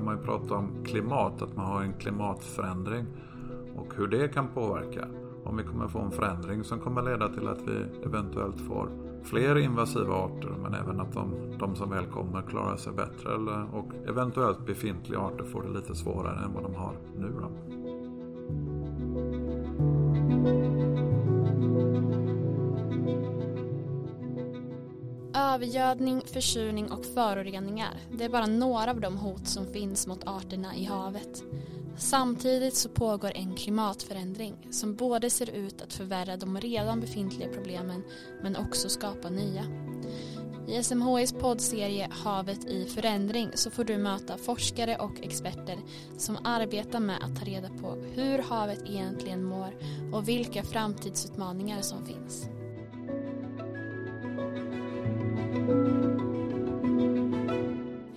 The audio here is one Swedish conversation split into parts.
börjar man ju prata om klimat, att man har en klimatförändring och hur det kan påverka. Om vi kommer få en förändring som kommer leda till att vi eventuellt får fler invasiva arter men även att de, de som väl kommer klarar sig bättre eller, och eventuellt befintliga arter får det lite svårare än vad de har nu. Då. Övergödning, försurning och föroreningar, det är bara några av de hot som finns mot arterna i havet. Samtidigt så pågår en klimatförändring som både ser ut att förvärra de redan befintliga problemen men också skapa nya. I SMHIs poddserie Havet i förändring så får du möta forskare och experter som arbetar med att ta reda på hur havet egentligen mår och vilka framtidsutmaningar som finns.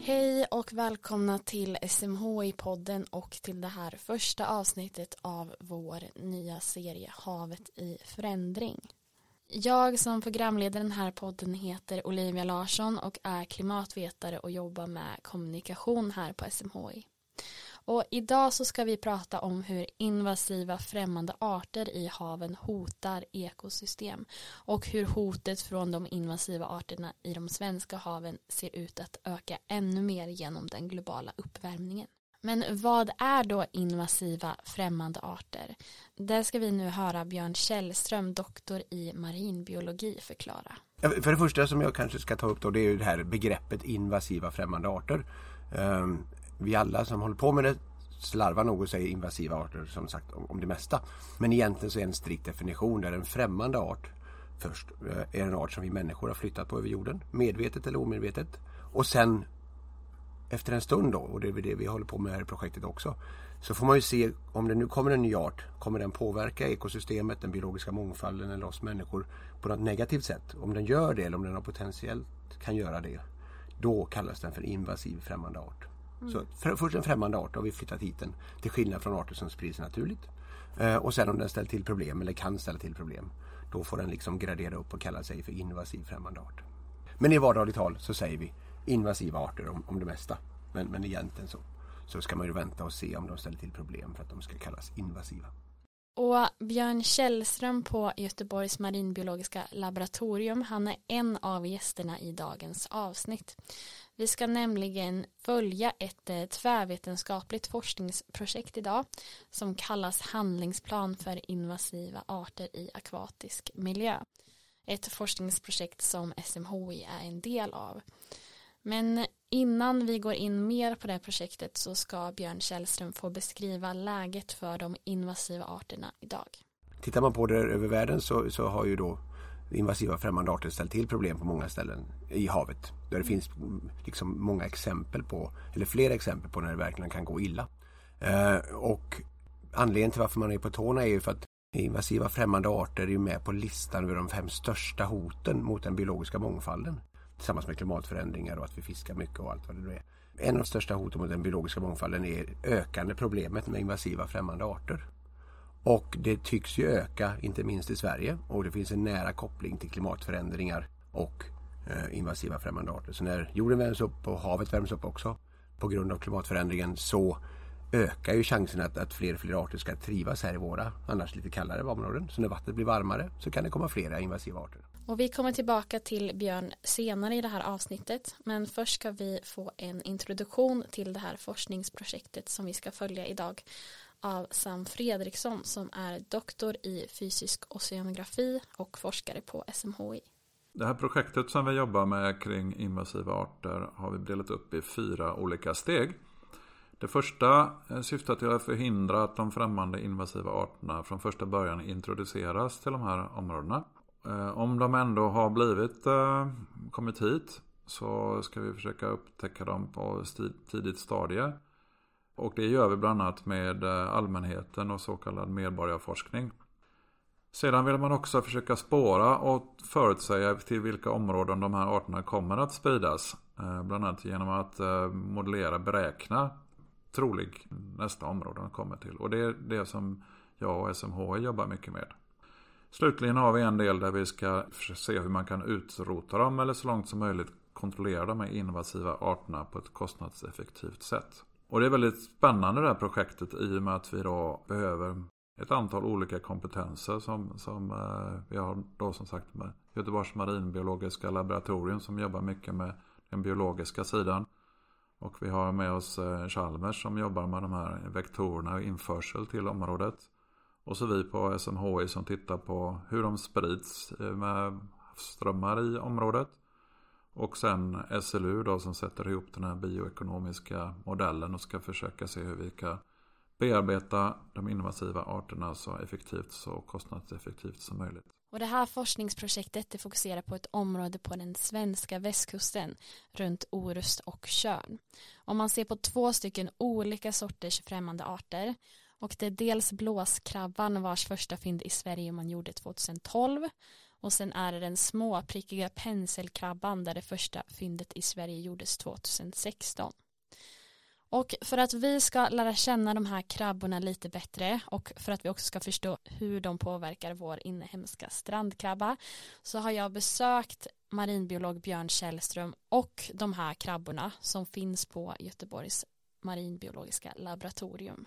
Hej och välkomna till SMHI-podden och till det här första avsnittet av vår nya serie Havet i förändring. Jag som programleder den här podden heter Olivia Larsson och är klimatvetare och jobbar med kommunikation här på SMHI. Och idag så ska vi prata om hur invasiva främmande arter i haven hotar ekosystem och hur hotet från de invasiva arterna i de svenska haven ser ut att öka ännu mer genom den globala uppvärmningen. Men vad är då invasiva främmande arter? Det ska vi nu höra Björn Källström, doktor i marinbiologi, förklara. För det första som jag kanske ska ta upp då det är ju det här begreppet invasiva främmande arter. Ehm, vi alla som håller på med det slarvar nog och säger invasiva arter som sagt om, det mesta. Men egentligen så är en strikt definition där en främmande art först eh, är en art som vi människor har flyttat på över jorden, medvetet eller omedvetet. Och sen efter en stund då, och det är det vi håller på med här i projektet också, så får man ju se om det nu kommer en ny art, kommer den påverka ekosystemet, den biologiska mångfalden eller oss människor på något negativt sätt? Om den gör det eller om den har potentiellt kan göra det, då kallas den för invasiv främmande art. Så för, först en främmande art har vi flyttat hit den till skillnad från arter som sprids naturligt. Eh, och sen om den ställer till problem eller kan ställa till problem då får den liksom gradera upp och kalla sig för invasiv främmande art. Men i vardagligt tal så säger vi invasiva arter om, om det mesta. Men, men egentligen så, så ska man ju vänta och se om de ställer till problem för att de ska kallas invasiva. Och Björn Källström på Göteborgs marinbiologiska laboratorium, han är en av gästerna i dagens avsnitt. Vi ska nämligen följa ett eh, tvärvetenskapligt forskningsprojekt idag som kallas Handlingsplan för invasiva arter i akvatisk miljö. Ett forskningsprojekt som SMHI är en del av. Men innan vi går in mer på det här projektet så ska Björn Källström få beskriva läget för de invasiva arterna idag. Tittar man på det över världen så, så har ju då invasiva främmande arter ställt till problem på många ställen i havet. Där det finns liksom många exempel på, eller flera exempel på när det verkligen kan gå illa. Eh, och anledningen till varför man är på tårna är ju för att invasiva främmande arter är med på listan över de fem största hoten mot den biologiska mångfalden. Tillsammans med klimatförändringar och att vi fiskar mycket och allt vad det nu är. En av de största hoten mot den biologiska mångfalden är ökande problemet med invasiva främmande arter. Och det tycks ju öka, inte minst i Sverige. Och det finns en nära koppling till klimatförändringar och eh, invasiva främmande arter. Så när jorden värms upp och havet värms upp också på grund av klimatförändringen så ökar ju chansen att, att fler och fler arter ska trivas här i våra annars lite kallare områden. Så när vattnet blir varmare så kan det komma flera invasiva arter. Och vi kommer tillbaka till Björn senare i det här avsnittet. Men först ska vi få en introduktion till det här forskningsprojektet som vi ska följa idag av Sam Fredriksson som är doktor i fysisk oceanografi och forskare på SMHI. Det här projektet som vi jobbar med kring invasiva arter har vi delat upp i fyra olika steg. Det första eh, syftar till att förhindra att de främmande invasiva arterna från första början introduceras till de här områdena. Eh, om de ändå har blivit eh, kommit hit så ska vi försöka upptäcka dem på tidigt stadie. Och det gör vi bland annat med eh, allmänheten och så kallad medborgarforskning. Sedan vill man också försöka spåra och förutsäga till vilka områden de här arterna kommer att spridas. Eh, bland annat genom att eh, modellera, beräkna trolig nästa område de kommer till. Och det är det som jag och SMH jobbar mycket med. Slutligen har vi en del där vi ska se hur man kan utrota dem eller så långt som möjligt kontrollera de här invasiva arterna på ett kostnadseffektivt sätt. Och det är väldigt spännande det här projektet i och med att vi då behöver ett antal olika kompetenser som, som eh, vi har då som sagt med Göteborgs marinbiologiska laboratorium som jobbar mycket med den biologiska sidan. Och vi har med oss eh, Chalmers som jobbar med de här vektorerna och införsel till området. Och så vi på SMHI som tittar på hur de sprids eh, med strömmar i området. Och sen SLU då som sätter ihop den här bioekonomiska modellen och ska försöka se hur vi kan bearbeta de invasiva arterna så effektivt och kostnadseffektivt som möjligt. Och det här forskningsprojektet det fokuserar på ett område på den svenska västkusten runt Orust och Tjörn. Om man ser på två stycken olika sorters främmande arter och det är dels blåskrabban vars första fynd i Sverige man gjorde 2012 och sen är det den småprickiga penselkrabban där det första fyndet i Sverige gjordes 2016. Och för att vi ska lära känna de här krabborna lite bättre och för att vi också ska förstå hur de påverkar vår inhemska strandkrabba så har jag besökt marinbiolog Björn Källström och de här krabborna som finns på Göteborgs marinbiologiska laboratorium.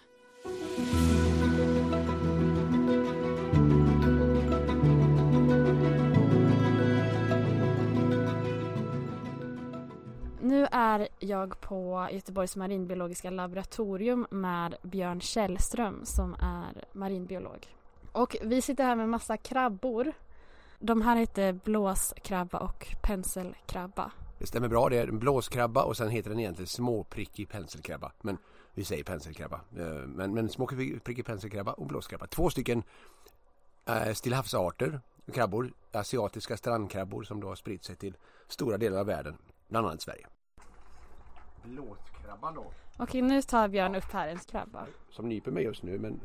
Nu är jag på Göteborgs marinbiologiska laboratorium med Björn Källström som är marinbiolog. Och vi sitter här med massa krabbor. De här heter blåskrabba och penselkrabba. Det stämmer bra, det är en blåskrabba och sen heter den egentligen småprickig penselkrabba. Men vi säger penselkrabba. Eh, men, men småprickig penselkrabba och blåskrabba. Två stycken äh, stillhavsarter, krabbor, asiatiska strandkrabbor som då har spritt sig till stora delar av världen, bland annat Sverige blåskrabban då. Okej, nu tar Björn upp här en krabba. Som nyper mig just nu, men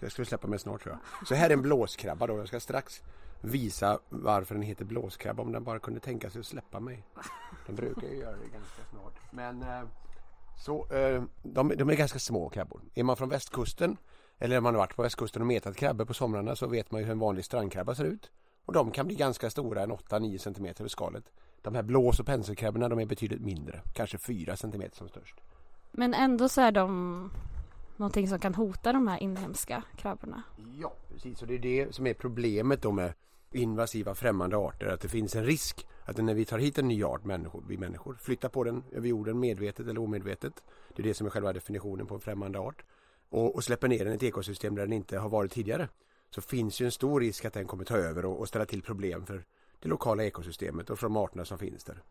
jag ska släppa mig snart tror jag. Så här är en blåskrabba då. Jag ska strax visa varför den heter blåskrabba om den bara kunde tänka sig att släppa mig. Den brukar ju göra det ganska snart. Men eh, så, eh, de, de, är ganska små krabbor. Är man från västkusten eller om man har varit på västkusten och metat krabbor på somrarna så vet man ju hur en vanlig strandkrabba ser ut. Och de kan bli ganska stora, en 8-9 cm över skalet. De här blås och penselkrabborna de är betydligt mindre, kanske 4 cm som störst. Men ändå så är de någonting som kan hota de här inhemska krabborna. Ja, precis. Och det är det som är problemet då med invasiva främmande arter. Att det finns en risk att när vi tar hit en ny art, människor, vi människor, flyttar på den över jorden medvetet eller omedvetet. Det är det som är själva definitionen på en främmande art. Och, och släpper ner den i ett ekosystem där den inte har varit tidigare. Så finns ju en stor risk att den kommer ta över och, och ställa till problem för det lokala ekosystemet och för de arterna som finns där.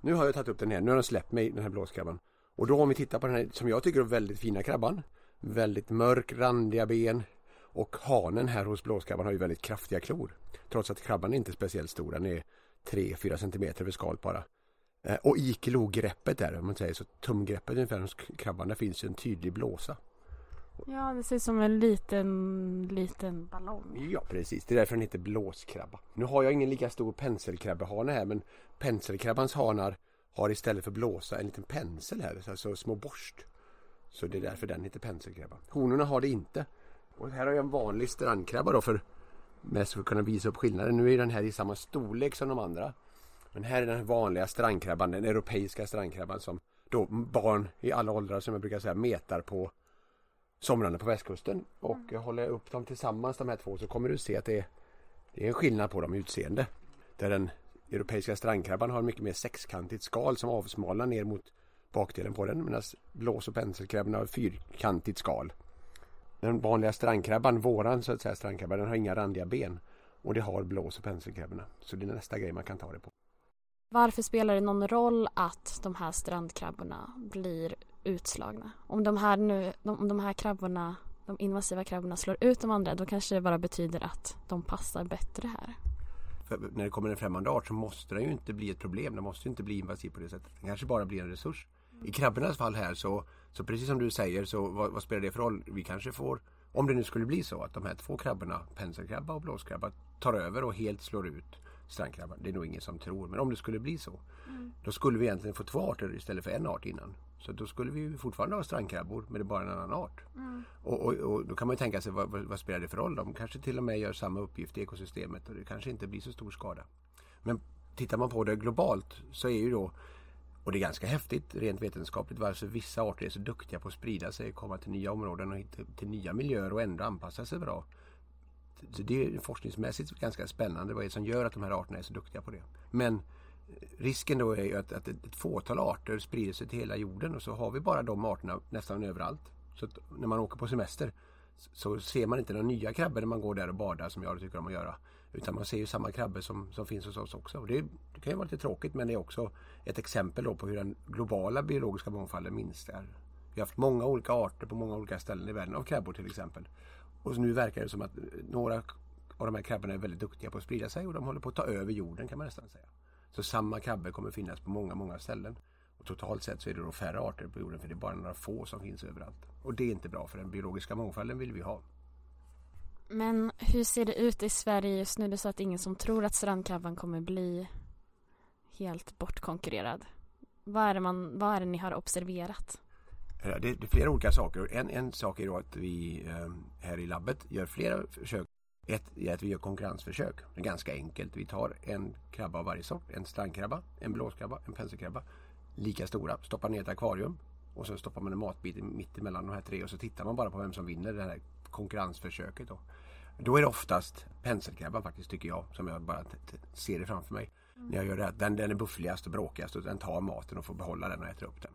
Nu har jag tagit upp den här, nu har den släppt mig den här blåskrabban. Och då om vi tittar på den här som jag tycker är väldigt fina krabban. Väldigt mörk, randiga ben. Och hanen här hos blåskrabban har ju väldigt kraftiga klor. Trots att krabban är inte är speciellt stor, den är 3-4 cm över skalet bara. Eh, och i klogreppet där, om man säger så, tumgreppet ungefär hos krabban, där finns en tydlig blåsa. Ja, det ser ut som en liten, liten ballong. Ja, precis. Det är därför den heter blåskrabba. Nu har jag ingen lika stor penselkrabbehane här, men penselkrabbans hanar har istället för blåsa en liten pensel här, alltså små borst. Så det är därför den heter penselkrabba. Honorna har det inte. Och här har jag en vanlig strandkrabba då för mest för att kunna visa upp skillnaden. Nu är den här i samma storlek som de andra. Men här är den vanliga strandkrabban, den europeiska strandkrabban som då barn i alla åldrar som jag brukar säga metar på somrarna på västkusten. Och mm. håller jag upp dem tillsammans de här två så kommer du se att det är, det är en skillnad på dem i utseende. Där den europeiska strandkrabban har mycket mer sexkantigt skal som avsmalnar ner mot bakdelen på den medan blås och penselkrabban har fyrkantigt skal. Den vanliga strandkrabban, våran så att säga strandkrabba, den har inga randiga ben. Och det har blås och penselkrabborna. Så det är nästa grej man kan ta det på. Varför spelar det någon roll att de här strandkrabborna blir utslagna? Om de här, nu, om de här krabborna, de invasiva krabborna slår ut de andra då kanske det bara betyder att de passar bättre här. För när det kommer en främmande art så måste den ju inte bli ett problem. Den måste ju inte bli invasiv på det sättet. Den kanske bara blir en resurs. I krabbornas fall här så, så precis som du säger så vad, vad, spelar det för roll? Vi kanske får, om det nu skulle bli så att de här två krabborna, penselkrabba och blåskrabba, tar över och helt slår ut strandkrabban. Det är nog ingen som tror. Men om det skulle bli så. Mm. Då skulle vi egentligen få två arter istället för en art innan. Så då skulle vi fortfarande ha strandkrabbor men det är bara en annan art. Mm. Och, och, och, då kan man ju tänka sig vad, vad, spelar det för roll? De kanske till och med gör samma uppgift i ekosystemet och det kanske inte blir så stor skada. Men tittar man på det globalt så är ju då Och det är ganska häftigt rent vetenskapligt varför vissa arter är så duktiga på att sprida sig, komma till nya områden och till, till nya miljöer och ändå anpassa sig bra. Så det är forskningsmässigt ganska spännande vad är det som gör att de här arterna är så duktiga på det. Men eh, risken då är ju att, att ett fåtal arter sprider sig till hela jorden och så har vi bara de arterna nästan överallt. Så när man åker på semester så ser man inte några nya krabbor när man går där och badar som jag tycker om att göra. Utan man ser ju samma krabbor som, som finns hos oss också. Och det, det, kan ju vara lite tråkigt men det är också ett exempel då på hur den globala biologiska mångfalden minskar. Vi har haft många olika arter på många olika ställen i världen av krabbor till exempel. Och nu verkar det som att några av de här krabborna är väldigt duktiga på att sprida sig och de håller på att ta över jorden kan man nästan säga. Så samma krabbor kommer finnas på många, många ställen. Och totalt sett så är det då färre arter på jorden för det är bara några få som finns överallt. Och det är inte bra för den biologiska mångfalden vill vi ha. Men hur ser det ut i Sverige just nu? Det är så att ingen som tror att strandkrabban kommer bli helt bortkonkurrerad. Vad är det, man, vad är det ni har observerat? Det, det är flera olika saker. En, en sak är då att vi eh, här i labbet gör flera försök. Ett är att vi gör konkurrensförsök. Det är ganska enkelt. Vi tar en krabba av varje sort. En strandkrabba, en blåskrabba, en penselkrabba. Lika stora. Stoppar ner ett akvarium. Och så stoppar man en matbit mitt emellan de här tre och så tittar man bara på vem som vinner det här konkurrensförsöket. Då. Då är det oftast penselkrabban faktiskt tycker jag som jag bara ser det framför mig. Mm. När jag gör det Den, den är buffligast och bråkigast och den tar maten och får behålla den och äter upp den.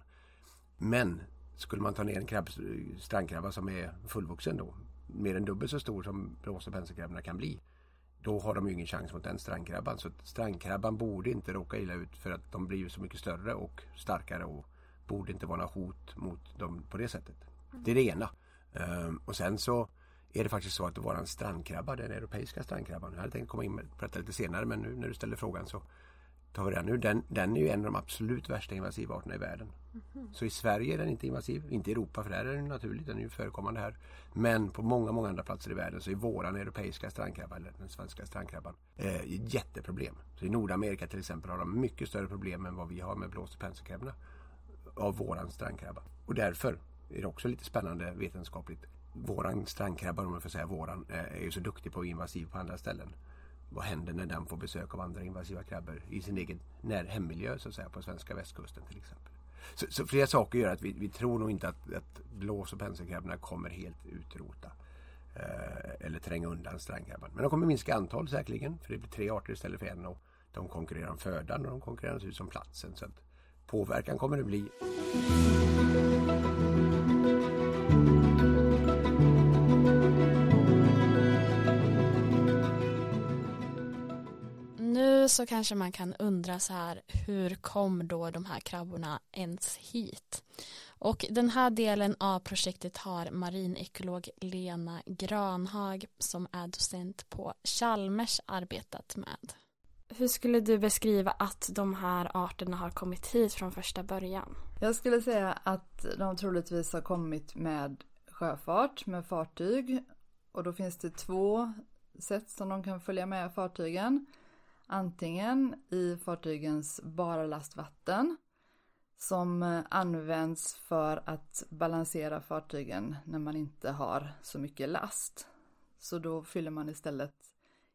Men skulle man ta ner en krabb, strandkrabba som är fullvuxen då, mer än dubbelt så stor som blås och penselkrabborna kan bli. Då har de ju ingen chans mot den strandkrabban. Så strandkrabban borde inte råka illa ut för att de blir ju så mycket större och starkare och borde inte vara något hot mot dem på det sättet. Det är det ena. Um, och sen så är det faktiskt så att våran strandkrabba, den europeiska strandkrabban, jag hade tänkt komma in på prata lite senare men nu när du ställer frågan så tar vi den nu. Den, den är ju en av de absolut värsta invasiva arterna i världen. Mm. Så i Sverige är den inte invasiv, inte i Europa för där är den naturligt, den är ju förekommande här. Men på många, många andra platser i världen så är våran europeiska strandkrabba, eller den svenska strandkrabban, eh, jätteproblem. Så i Nordamerika till exempel har de mycket större problem än vad vi har med blås och penselkrabborna av våran strandkrabba. Och därför är det också lite spännande vetenskapligt. Våran strandkrabba, om man får säga våran, eh, är ju så duktig på invasiv på andra ställen. Vad händer när den får besök av andra invasiva krabbor i sin egen när hemmiljö så att säga på svenska västkusten till exempel. Så, så flera saker gör att vi, vi tror nog inte att, att blås och penselkrabborna kommer helt utrota eh, eller tränga undan strandkrabban. Men de kommer minska antal säkerligen för det blir tre arter istället för en och de konkurrerar om födan och de konkurrerar naturligtvis om platsen. Så att påverkan kommer det bli. Nu så kanske man kan undra så här, hur kom då de här krabborna ens hit? Och den här delen av projektet har marinekolog Lena Granhag som är docent på Chalmers arbetat med. Hur skulle du beskriva att de här arterna har kommit hit från första början? Jag skulle säga att de troligtvis har kommit med sjöfart, med fartyg. Och då finns det två sätt som de kan följa med fartygen. Antingen i fartygens barlastvatten som eh, används för att balansera fartygen när man inte har så mycket last. Så då fyller man istället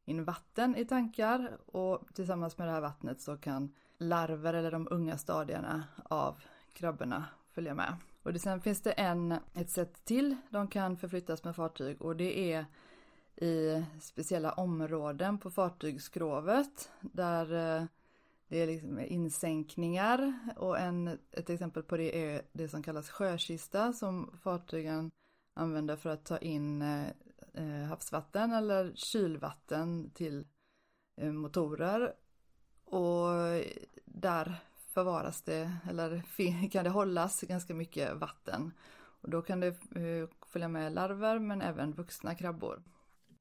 in vatten i tankar och tillsammans med det här vattnet så kan larver eller de unga stadierna av krabborna följa med. Och det, sen finns det en, ett sätt till de kan förflyttas med fartyg och det är i speciella områden på fartygsskrovet där eh, det är liksom insänkningar och en, ett exempel på det är det som kallas sjökista som fartygen använder för att ta in eh, eh, havsvatten eller kylvatten till motorer. Och där förvaras det, eller kan det hållas ganska mycket vatten. Och då kan det följa med larver men även vuxna krabbor.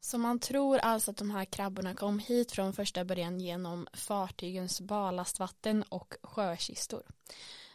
Så man tror alltså att de här krabborna kom hit från första början genom fartygens balastvatten och sjökistor.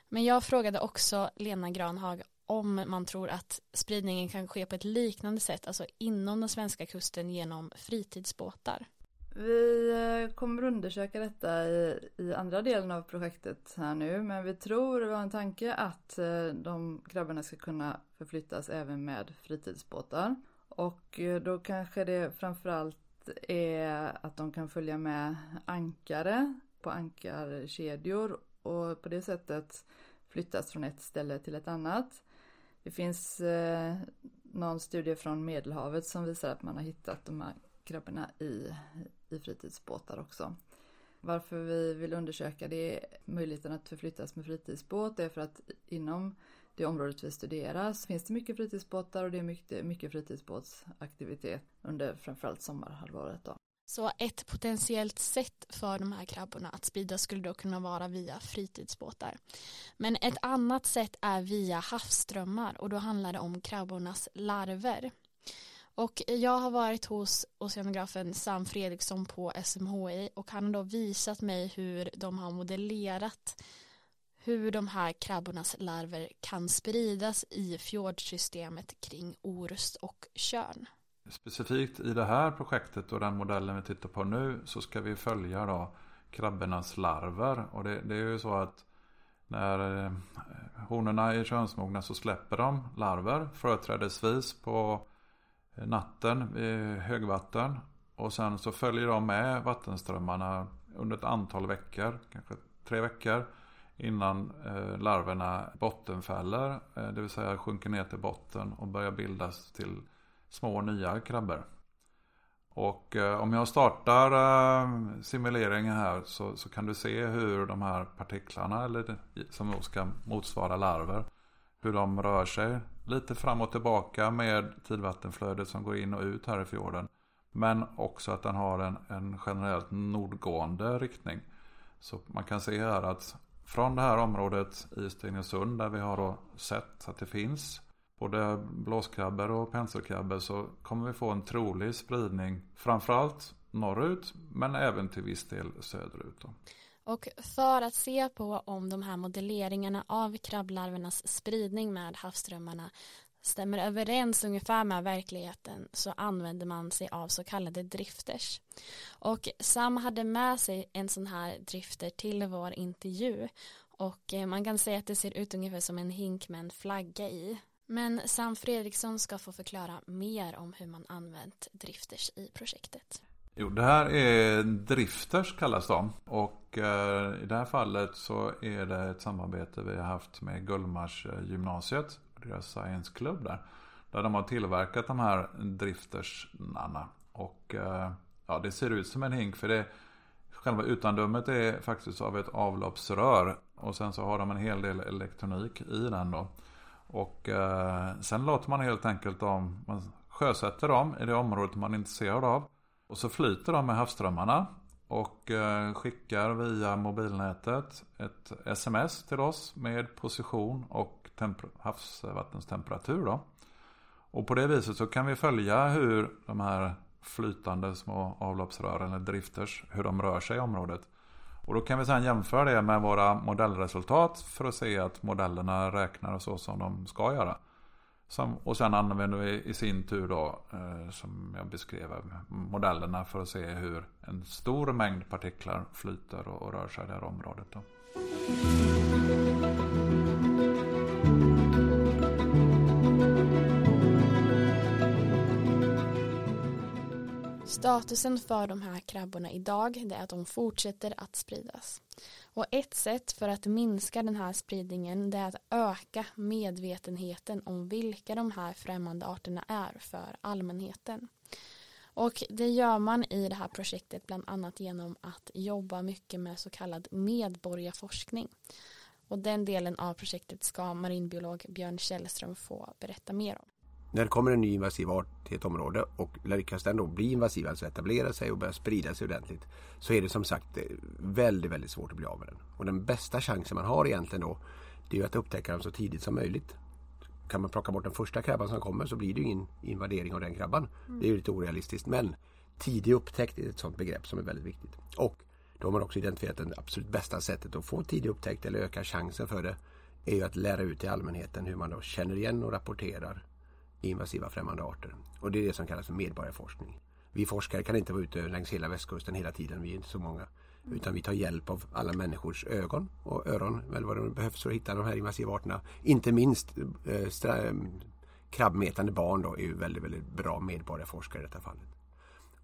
Men jag frågade också Lena Granhag om man tror att spridningen kan ske på ett liknande sätt, alltså inom den svenska kusten genom fritidsbåtar. Vi eh, kommer undersöka detta i, i andra delen av projektet här nu, men vi tror, vi har en tanke att eh, de krabborna ska kunna förflyttas även med fritidsbåtar. Och eh, då kanske det framförallt är att de kan följa med ankare på ankarkedjor och på det sättet flyttas från ett ställe till ett annat. Det finns eh, någon studie från Medelhavet som visar att man har hittat de här krabborna i, i fritidsbåtar också. Varför vi vill undersöka det, möjligheten att förflyttas med fritidsbåt, är för att inom det området vi studerar så finns det mycket fritidsbåtar och det är mycket, mycket fritidsbåtsaktivitet under framförallt sommarhalvåret. Då. Så ett potentiellt sätt för de här krabborna att sprida skulle då kunna vara via fritidsbåtar. Men ett annat sätt är via havsströmmar och då handlar det om krabbornas larver. Och jag har varit hos oceanografen Sam Fredriksson på SMHI och han har då visat mig hur de har modellerat hur de här krabbornas larver kan spridas i fjordsystemet kring Orust och Körn. Specifikt i det här projektet och den modellen vi tittar på nu så ska vi följa då krabbornas larver. Och det, det är ju så att när eh, honorna är könsmogna så släpper de larver företrädesvis på natten vid högvatten. Och sen så följer de med vattenströmmarna under ett antal veckor, kanske tre veckor. Innan eh, larverna bottenfäller, eh, det vill säga sjunker ner till botten och börjar bildas till små nya krabbor. Och eh, om jag startar simuleringen här så, så, kan du se hur de här partiklarna, eller som ska motsvara larver, hur de rör sig lite fram och tillbaka med tidvattenflödet som går in och ut här i fjorden. Men också att den har en, en generellt nordgående riktning. Så man kan se här att från det här området i Stenungsund där vi har sett att det finns både blåskrabbor och penselkrabbor så kommer vi få en trolig spridning framförallt norrut men även till viss del söderut. Då. Och för att se på om de här modelleringarna av krabblarvernas spridning med havsströmmarna stämmer överens ungefär med verkligheten så använder man sig av så kallade drifters. Och Sam hade med sig en sån här drifter till vår intervju och eh, man kan säga att det ser ut ungefär som en hink med en flagga i. Men Sam Fredriksson ska få förklara mer om hur man använt drifters i projektet. Jo, det här är drifters kallas de. Och eh, i det här fallet så är det ett samarbete vi har haft med Gullmars eh, gymnasiet. Deras science club där. Där de har tillverkat de här driftersnarna. Och eh, ja, det ser ut som en hink för det Själva utandömet är faktiskt av ett avloppsrör. Och sen så har de en hel del elektronik i den då. Och eh, sen låter man helt enkelt dem, man sjösätter dem i det området man är intresserad av. Och så flyter de med havsströmmarna och eh, skickar via mobilnätet ett sms till oss med position och havsvattenstemperatur. Då. Och på det viset så kan vi följa hur de här flytande små avloppsrören eller drifters, hur de rör sig i området. Och då kan vi sedan jämföra det med våra modellresultat för att se att modellerna räknar så som de ska göra. Som, och sen använder vi i sin tur då, eh, som jag beskrev, modellerna för att se hur en stor mängd partiklar flyter och, och rör sig i det här området. Då. Statusen för de här krabborna idag är att de fortsätter att spridas. Och ett sätt för att minska den här spridningen är att öka medvetenheten om vilka de här främmande arterna är för allmänheten. Och det gör man i det här projektet bland annat genom att jobba mycket med så kallad medborgarforskning. Och den delen av projektet ska marinbiolog Björn Källström få berätta mer om. När det kommer en ny invasiv art till ett område och lyckas den då bli invasiv, alltså etablera sig och börja sprida sig ordentligt så är det som sagt eh, väldigt, väldigt svårt att bli av med den. Och den bästa chansen man har egentligen då det är ju att upptäcka dem så tidigt som möjligt. Kan man plocka bort den första krabban som kommer så blir det ju ingen invadering av den krabban. Mm. Det är ju lite orealistiskt men tidig upptäckt är ett sådant begrepp som är väldigt viktigt. Och då har man också identifierat det absolut bästa sättet att få tidig upptäckt eller öka chansen för det är ju att lära ut till allmänheten hur man då känner igen och rapporterar invasiva främmande arter. Och det är det som kallas för medborgarforskning. Vi forskare kan inte vara ute längs hela västkusten hela tiden, vi är inte så många. Utan vi tar hjälp av alla människors ögon och öron, eller vad det behövs för att hitta de här invasiva arterna. Inte minst eh, eh, krabbmetande barn då är ju väldigt, väldigt bra medborgarforskare i detta fallet.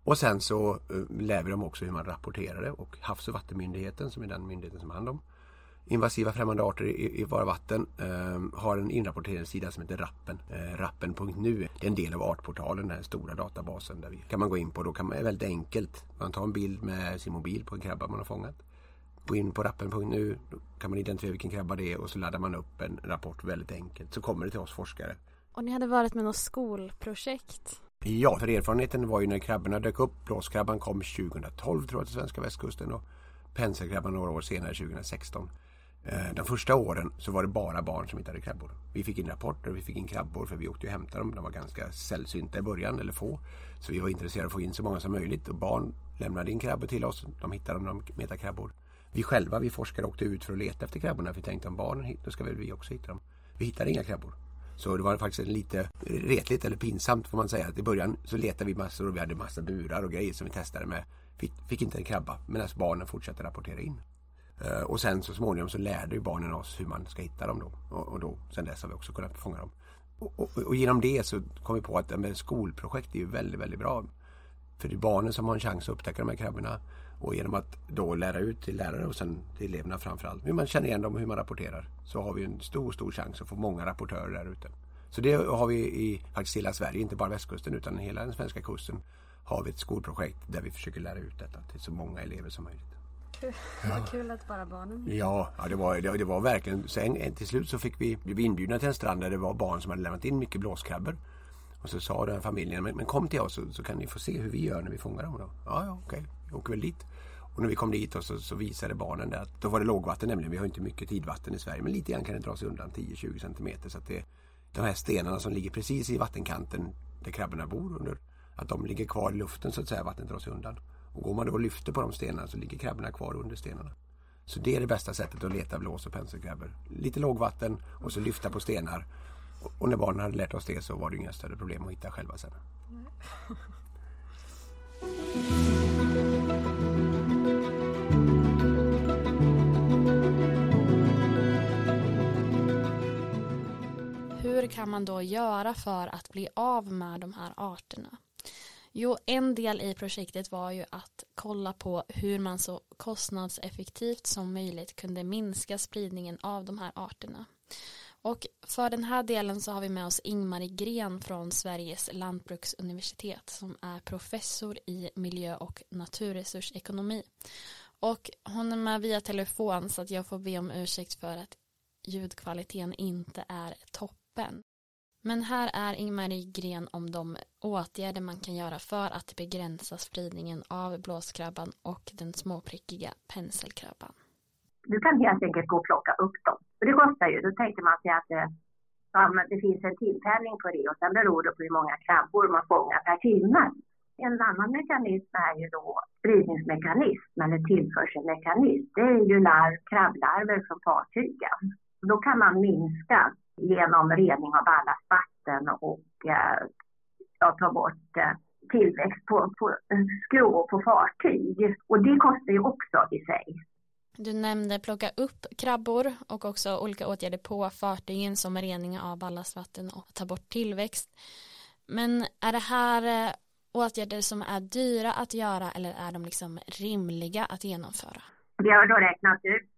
Och sen så eh, lär vi dem också hur man rapporterar det och Havs och vattenmyndigheten som är den myndigheten som har hand om invasiva främmande arter i, i våra vatten eh, har en inrapporteringssida som heter Rappen. Eh, rappen.nu. Det är en del av Artportalen, den stora databasen. Där vi kan man gå in på. Då kan man, är väldigt enkelt. Man tar en bild med sin mobil på en krabba man har fångat. Gå in på rappen.nu. Då kan man identifiera vilken krabba det är och så laddar man upp en rapport väldigt enkelt. Så kommer det till oss forskare. Och ni hade varit med något skolprojekt? Ja, för erfarenheten var ju när krabborna dök upp. Blåskrabban kom 2012 tror jag till svenska västkusten och penselkrabban några år senare 2016. Eh, de första åren så var det bara barn som hittade krabbor. Vi fick in rapporter, vi fick in krabbor för vi åkte och hämtade dem. De var ganska sällsynta i början, eller få. Så vi var intresserade av att få in så många som möjligt. Och barn lämnade in krabbor till oss. De hittade dem, de metade krabbor. Vi själva, vi forskare, åkte ut för att leta efter krabborna. För vi tänkte om barnen hittar, då ska väl vi också hitta dem. Vi hittade inga krabbor. Så det var faktiskt lite retligt eller pinsamt får man säga. Att I början så letade vi massor och vi hade massa burar och grejer som vi testade med. Fick, fick inte en krabba medan barnen fortsatte rapportera in. Eh, och sen så småningom så lärde ju barnen oss hur man ska hitta dem då. Och, och då sen dess har vi också kunnat fånga dem. Och, och, och genom det så kom vi på att med skolprojekt är ju väldigt, väldigt bra. För det är barnen som har en chans att upptäcka de här krabborna. Och genom att då lära ut till lärare och sen till eleverna framförallt hur man känner igen dem och hur man rapporterar. Så har vi en stor, stor chans att få många rapportörer där ute. Så det har vi i faktiskt hela Sverige, inte bara västkusten utan hela den svenska kusten har vi ett skolprojekt där vi försöker lära ut detta till så många elever som möjligt. Kul. Ja. Vad kul att bara barnen Ja, ja det, var, det, det var verkligen. Sen till slut så fick vi, blev vi inbjudna till en strand där det var barn som hade lämnat in mycket blåskrabbor. Och så sa den familjen, men, men kom till oss så, så, kan ni få se hur vi gör när vi fångar dem. Då. Ja, ja, okej, vi åker väl dit. Och när vi kom dit och så, så visade barnen det att då var det lågvatten nämligen. Vi har inte mycket tidvatten i Sverige men lite grann kan det dra sig undan 10-20 centimeter. Så att det, de här stenarna som ligger precis i vattenkanten där krabborna bor under, att de ligger kvar i luften så att säga, vattnet drar sig undan. Och går man då och lyfter på de stenarna så ligger krabborna kvar under stenarna. Så det är det bästa sättet att leta blås och penselkrabbor. Lite lågvatten och så lyfta på stenar. Och när barnen hade lärt oss det så var det inga större problem att hitta själva sen. Hur kan man då göra för att bli av med de här arterna? Jo, en del i projektet var ju att kolla på hur man så kostnadseffektivt som möjligt kunde minska spridningen av de här arterna. Och för den här delen så har vi med oss Ingmarie Gren från Sveriges lantbruksuniversitet som är professor i miljö och naturresursekonomi. Och hon är med via telefon så att jag får be om ursäkt för att ljudkvaliteten inte är toppen. Men här är Ingmarie Gren om de åtgärder man kan göra för att begränsa spridningen av blåskrabban och den småprickiga penselkrabban. Du kan helt enkelt gå och plocka upp dem. Och det kostar ju. Då tänker man sig att det, ja, det finns en timpenning på det och sen beror det på hur många krabbor man fångar per timme. En annan mekanism är ju då spridningsmekanism eller tillförselmekanism. Det är ju larv, krabblarver från fartygen. Då kan man minska genom rening av alla vatten och eh, ja, ta bort eh, tillväxt på, på skrov på fartyg. Och det kostar ju också i sig. Du nämnde plocka upp krabbor och också olika åtgärder på fartygen som rening av ballastvatten och ta bort tillväxt. Men är det här eh, åtgärder som är dyra att göra eller är de liksom rimliga att genomföra? Vi har då räknat ut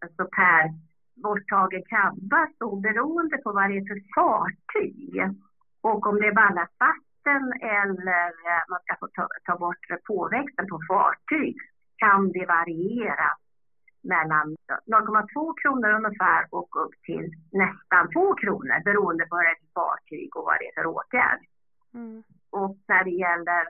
alltså per borttagen krabba så beroende på vad det är för fartyg och om det är ballastvatten eller eh, man ska få ta, ta bort påväxten på fartyg kan det variera mellan 0,2 kronor ungefär och upp till nästan 2 kronor beroende på vad det är för fartyg och vad det är för åtgärd. Mm. Och när det gäller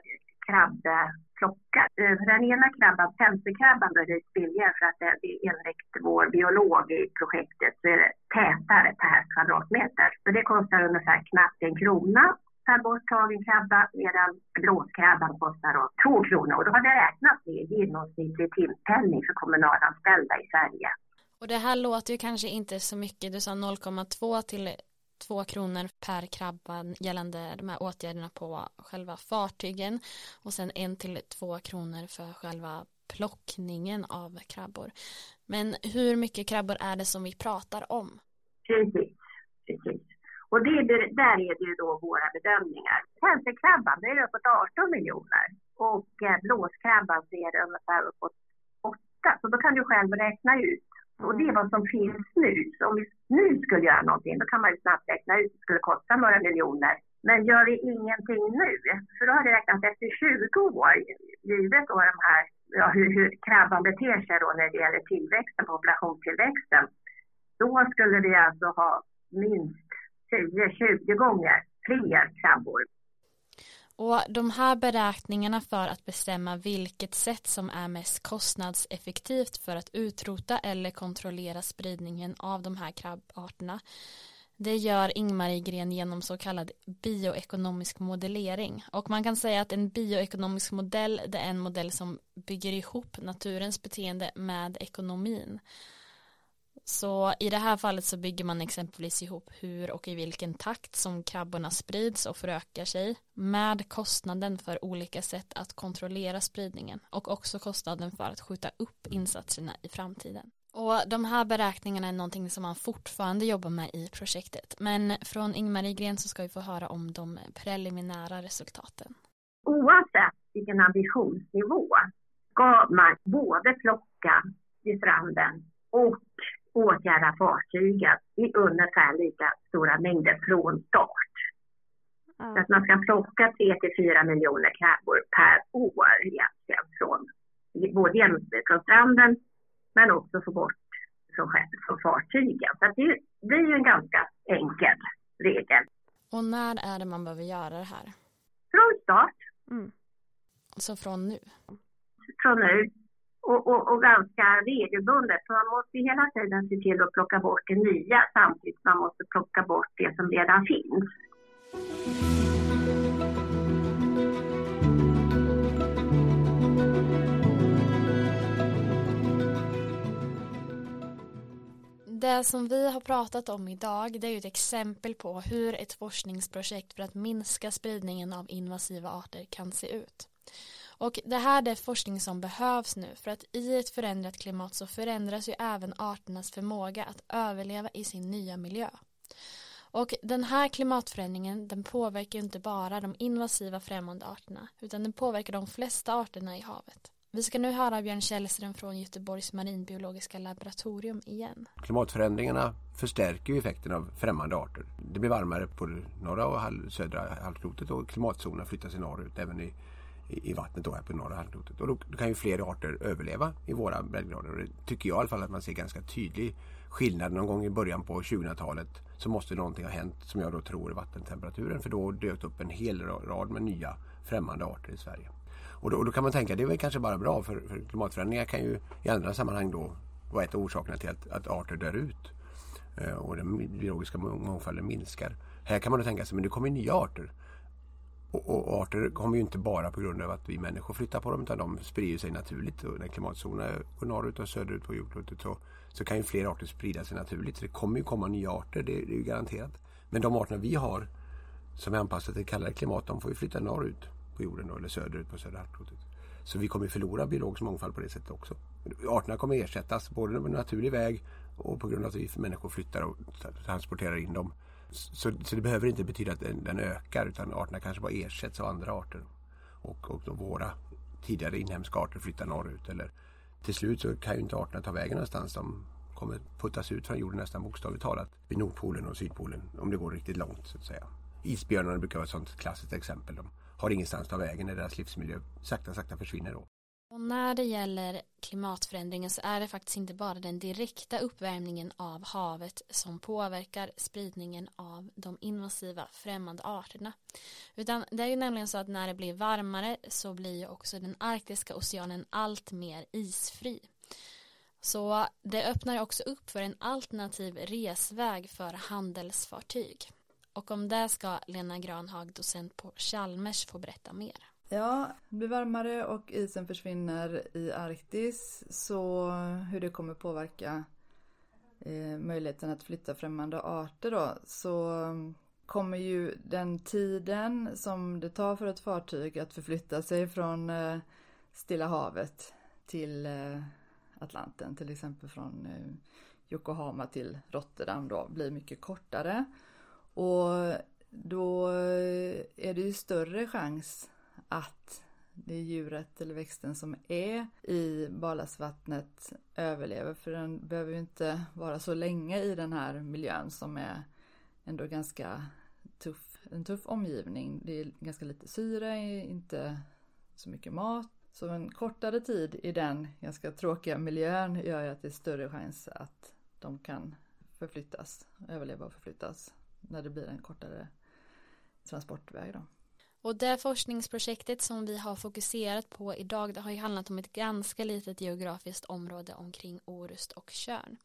plocka Eh, den ena krabban, penselkrabban, då är det billigare för att det är enligt vår biolog i projektet så är det tätare per kvadratmeter. Så det kostar ungefär knappt en krona per borttagen krabba medan blåskrabban kostar då två kronor. Och då har det räknat med genomsnittlig timpenning för kommunalanställda i Sverige. Och det här låter ju kanske inte så mycket. Du sa 0,2 till två kronor per krabba gällande de här åtgärderna på själva fartygen och sen en till två kronor för själva plockningen av krabbor. Men hur mycket krabbor är det som vi pratar om? Precis, precis. Och det, där är det ju då våra bedömningar. Penselkrabban, det är uppåt 18 miljoner och eh, blåskrabban så är det ungefär uppåt 8. Så då kan du själv räkna ut och det är vad som finns nu. Så om vi nu skulle göra någonting, då kan man ju snabbt räkna ut att det skulle kosta några miljoner. Men gör vi ingenting nu, för då har det räknat efter 20 år, givet då de här, ja, hur, hur krabban beter sig då när det gäller tillväxten, populationstillväxten, då skulle vi alltså ha minst 10-20 gånger fler krabbor och de här beräkningarna för att bestämma vilket sätt som är mest kostnadseffektivt för att utrota eller kontrollera spridningen av de här krabbarterna det gör Ingmarie Gren genom så kallad bioekonomisk modellering. Och man kan säga att en bioekonomisk modell det är en modell som bygger ihop naturens beteende med ekonomin så i det här fallet så bygger man exempelvis ihop hur och i vilken takt som krabborna sprids och förökar sig med kostnaden för olika sätt att kontrollera spridningen och också kostnaden för att skjuta upp insatserna i framtiden. Och de här beräkningarna är någonting som man fortfarande jobbar med i projektet. Men från Ingmarie Gren så ska vi få höra om de preliminära resultaten. Oavsett vilken ambitionsnivå ska man både plocka vid stranden och åtgärda fartyget i ungefär lika stora mängder från start. Mm. Så att man ska plocka 3 till 4 miljoner krabbor per år egentligen från, både från stranden men också få bort från, från fartygen. Så att det, det är ju en ganska enkel regel. Och när är det man behöver göra det här? Från start. Mm. Så från nu? Från nu och, och, och, ganska regelbundet. Så man måste hela tiden se till att plocka bort det nya samtidigt som man måste plocka bort det som redan finns. Det som vi har pratat om idag det är ett exempel på hur ett forskningsprojekt för att minska spridningen av invasiva arter kan se ut. Och det här är forskning som behövs nu för att i ett förändrat klimat så förändras ju även arternas förmåga att överleva i sin nya miljö. Och den här klimatförändringen den påverkar inte bara de invasiva främmande arterna utan den påverkar de flesta arterna i havet. Vi ska nu höra Björn Källström från Göteborgs marinbiologiska laboratorium igen. Klimatförändringarna förstärker ju effekten av främmande arter. Det blir varmare på norra och södra halvklotet och klimatzonerna flyttar sig norrut även i i, vattnet då här på norra halvklotet. Och då, då, kan ju fler arter överleva i våra breddgrader. Och det tycker jag i alla fall att man ser ganska tydlig skillnad. Någon gång i början på 2000-talet så måste någonting ha hänt som jag då tror är vattentemperaturen. För då dök upp en hel rad med nya främmande arter i Sverige. Och då, och då kan man tänka det är väl kanske bara bra för, för klimatförändringar kan ju i andra sammanhang då vara ett av orsakerna till att, att arter dör ut. Eh, och den biologiska mångfalden minskar. Här kan man då tänka sig men det kommer nya arter. Och, och, arter kommer ju inte bara på grund av att vi människor flyttar på dem utan de sprider sig naturligt. Och när klimatzonerna går norrut och söderut på jordklotet så, så kan ju fler arter sprida sig naturligt. Så det kommer ju komma nya arter, det, det är ju garanterat. Men de arterna vi har som är anpassade till kallare klimat de får ju flytta norrut på jorden då, eller söderut på södra halvklotet. Så vi kommer förlora biologisk mångfald på det sättet också. Arterna kommer ersättas både på naturlig väg och på grund av att vi människor flyttar och transporterar in dem. Så, så det behöver inte betyda att den, den, ökar utan arterna kanske bara ersätts av andra arter. Och, och då våra tidigare inhemska arter flyttar norrut. Eller till slut så kan ju inte arterna ta vägen någonstans. De kommer puttas ut från jorden nästan bokstavligt talat vid Nordpolen och Sydpolen om det går riktigt långt så att säga. Isbjörnarna brukar vara ett sånt klassiskt exempel. De har ingenstans att ta vägen när deras livsmiljö sakta sakta försvinner då. Och när det gäller klimatförändringen så är det faktiskt inte bara den direkta uppvärmningen av havet som påverkar spridningen av de invasiva främmande arterna. Utan det är ju nämligen så att när det blir varmare så blir ju också den arktiska oceanen allt mer isfri. Så det öppnar också upp för en alternativ resväg för handelsfartyg. Och om det ska Lena Granhag, docent på Chalmers, få berätta mer. Ja, det blir varmare och isen försvinner i Arktis. Så hur det kommer påverka eh, möjligheten att flytta främmande arter då. Så kommer ju den tiden som det tar för ett fartyg att förflytta sig från eh, Stilla havet till eh, Atlanten, till exempel från eh, Yokohama till Rotterdam då, blir mycket kortare. Och då eh, är det ju större chans att det djuret eller växten som är i barlastvattnet överlever för den behöver ju inte vara så länge i den här miljön som är ändå ganska tuff, en tuff omgivning. Det är ganska lite syre, inte så mycket mat. Så en kortare tid i den ganska tråkiga miljön gör ju att det är större chans att de kan förflyttas, överleva och förflyttas när det blir en kortare transportväg. Då. Och det forskningsprojektet som vi har fokuserat på idag det har ju handlat om ett ganska litet geografiskt område omkring Orust och Körn.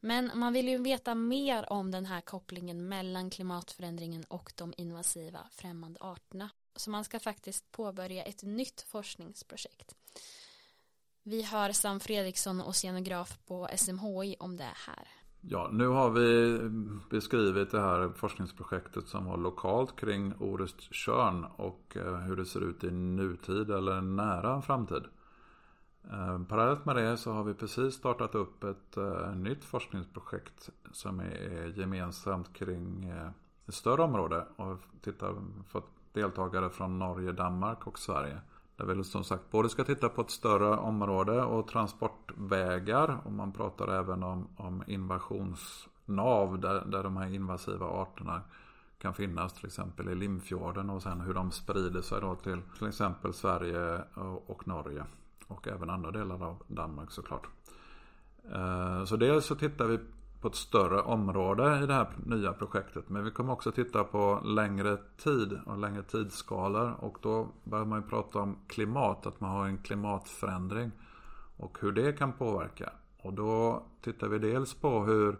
Men man vill ju veta mer om den här kopplingen mellan klimatförändringen och de invasiva främmande arterna. Så man ska faktiskt påbörja ett nytt forskningsprojekt. Vi hör Sam Fredriksson, oceanograf på SMHI om det här. Ja, nu har vi beskrivit det här forskningsprojektet som var lokalt kring Orust Körn och eh, hur det ser ut i nutid eller nära framtid. Eh, parallellt med det så har vi precis startat upp ett eh, nytt forskningsprojekt som är gemensamt kring ett större område och tittar, fått deltagare från Norge, Danmark och Sverige. Där vi som sagt både ska titta på ett större område och transportvägar och man pratar även om, om invasionsnav där, där de här invasiva arterna kan finnas till exempel i Limfjorden och sen hur de sprider sig då till till exempel Sverige och, och Norge och även andra delar av Danmark såklart. Eh, så dels så tittar vi på ett större område i det här nya projektet. Men vi kommer också titta på längre tid och längre tidsskalor. Och då börjar man ju prata om klimat, att man har en klimatförändring. Och hur det kan påverka. Och då tittar vi dels på hur,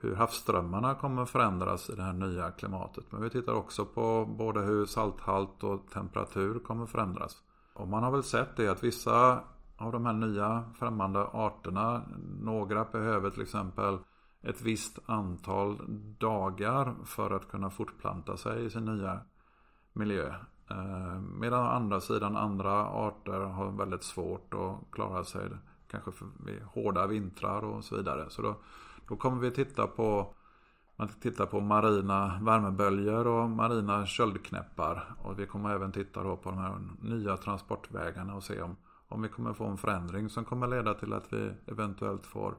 hur havsströmmarna kommer förändras i det här nya klimatet. Men vi tittar också på både hur salthalt och temperatur kommer förändras. Och man har väl sett det att vissa av de här nya främmande arterna, några behöver till exempel ett visst antal dagar för att kunna fortplanta sig i sin nya miljö. Eh, medan å andra sidan andra arter har väldigt svårt att klara sig kanske vid hårda vintrar och så vidare. Så då, då kommer vi titta på man tittar på marina värmeböljor och marina köldknäppar. Och vi kommer även titta då på de här nya transportvägarna och se om, om vi kommer få en förändring som kommer leda till att vi eventuellt får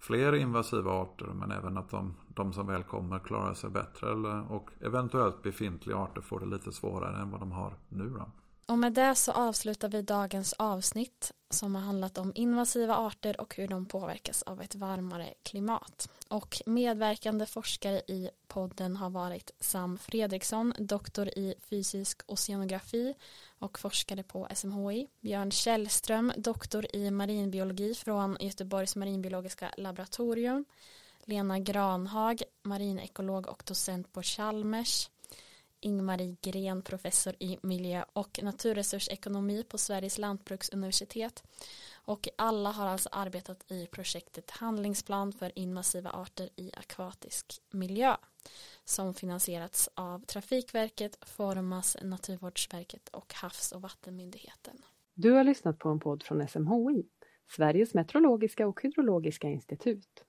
fler invasiva arter men även att de, de som väl kommer klarar sig bättre eller, och eventuellt befintliga arter får det lite svårare än vad de har nu. Då. Och med det så avslutar vi dagens avsnitt som har handlat om invasiva arter och hur de påverkas av ett varmare klimat. Och medverkande forskare i podden har varit Sam Fredriksson, doktor i fysisk oceanografi och forskare på SMHI. Björn Källström, doktor i marinbiologi från Göteborgs marinbiologiska laboratorium. Lena Granhag, marinekolog och docent på Chalmers. Ingmarie Gren, professor i miljö och naturresursekonomi på Sveriges lantbruksuniversitet. Och alla har alltså arbetat i projektet Handlingsplan för invasiva arter i akvatisk miljö som finansierats av Trafikverket, Formas, Naturvårdsverket och Havs och vattenmyndigheten. Du har lyssnat på en podd från SMHI, Sveriges meteorologiska och hydrologiska institut.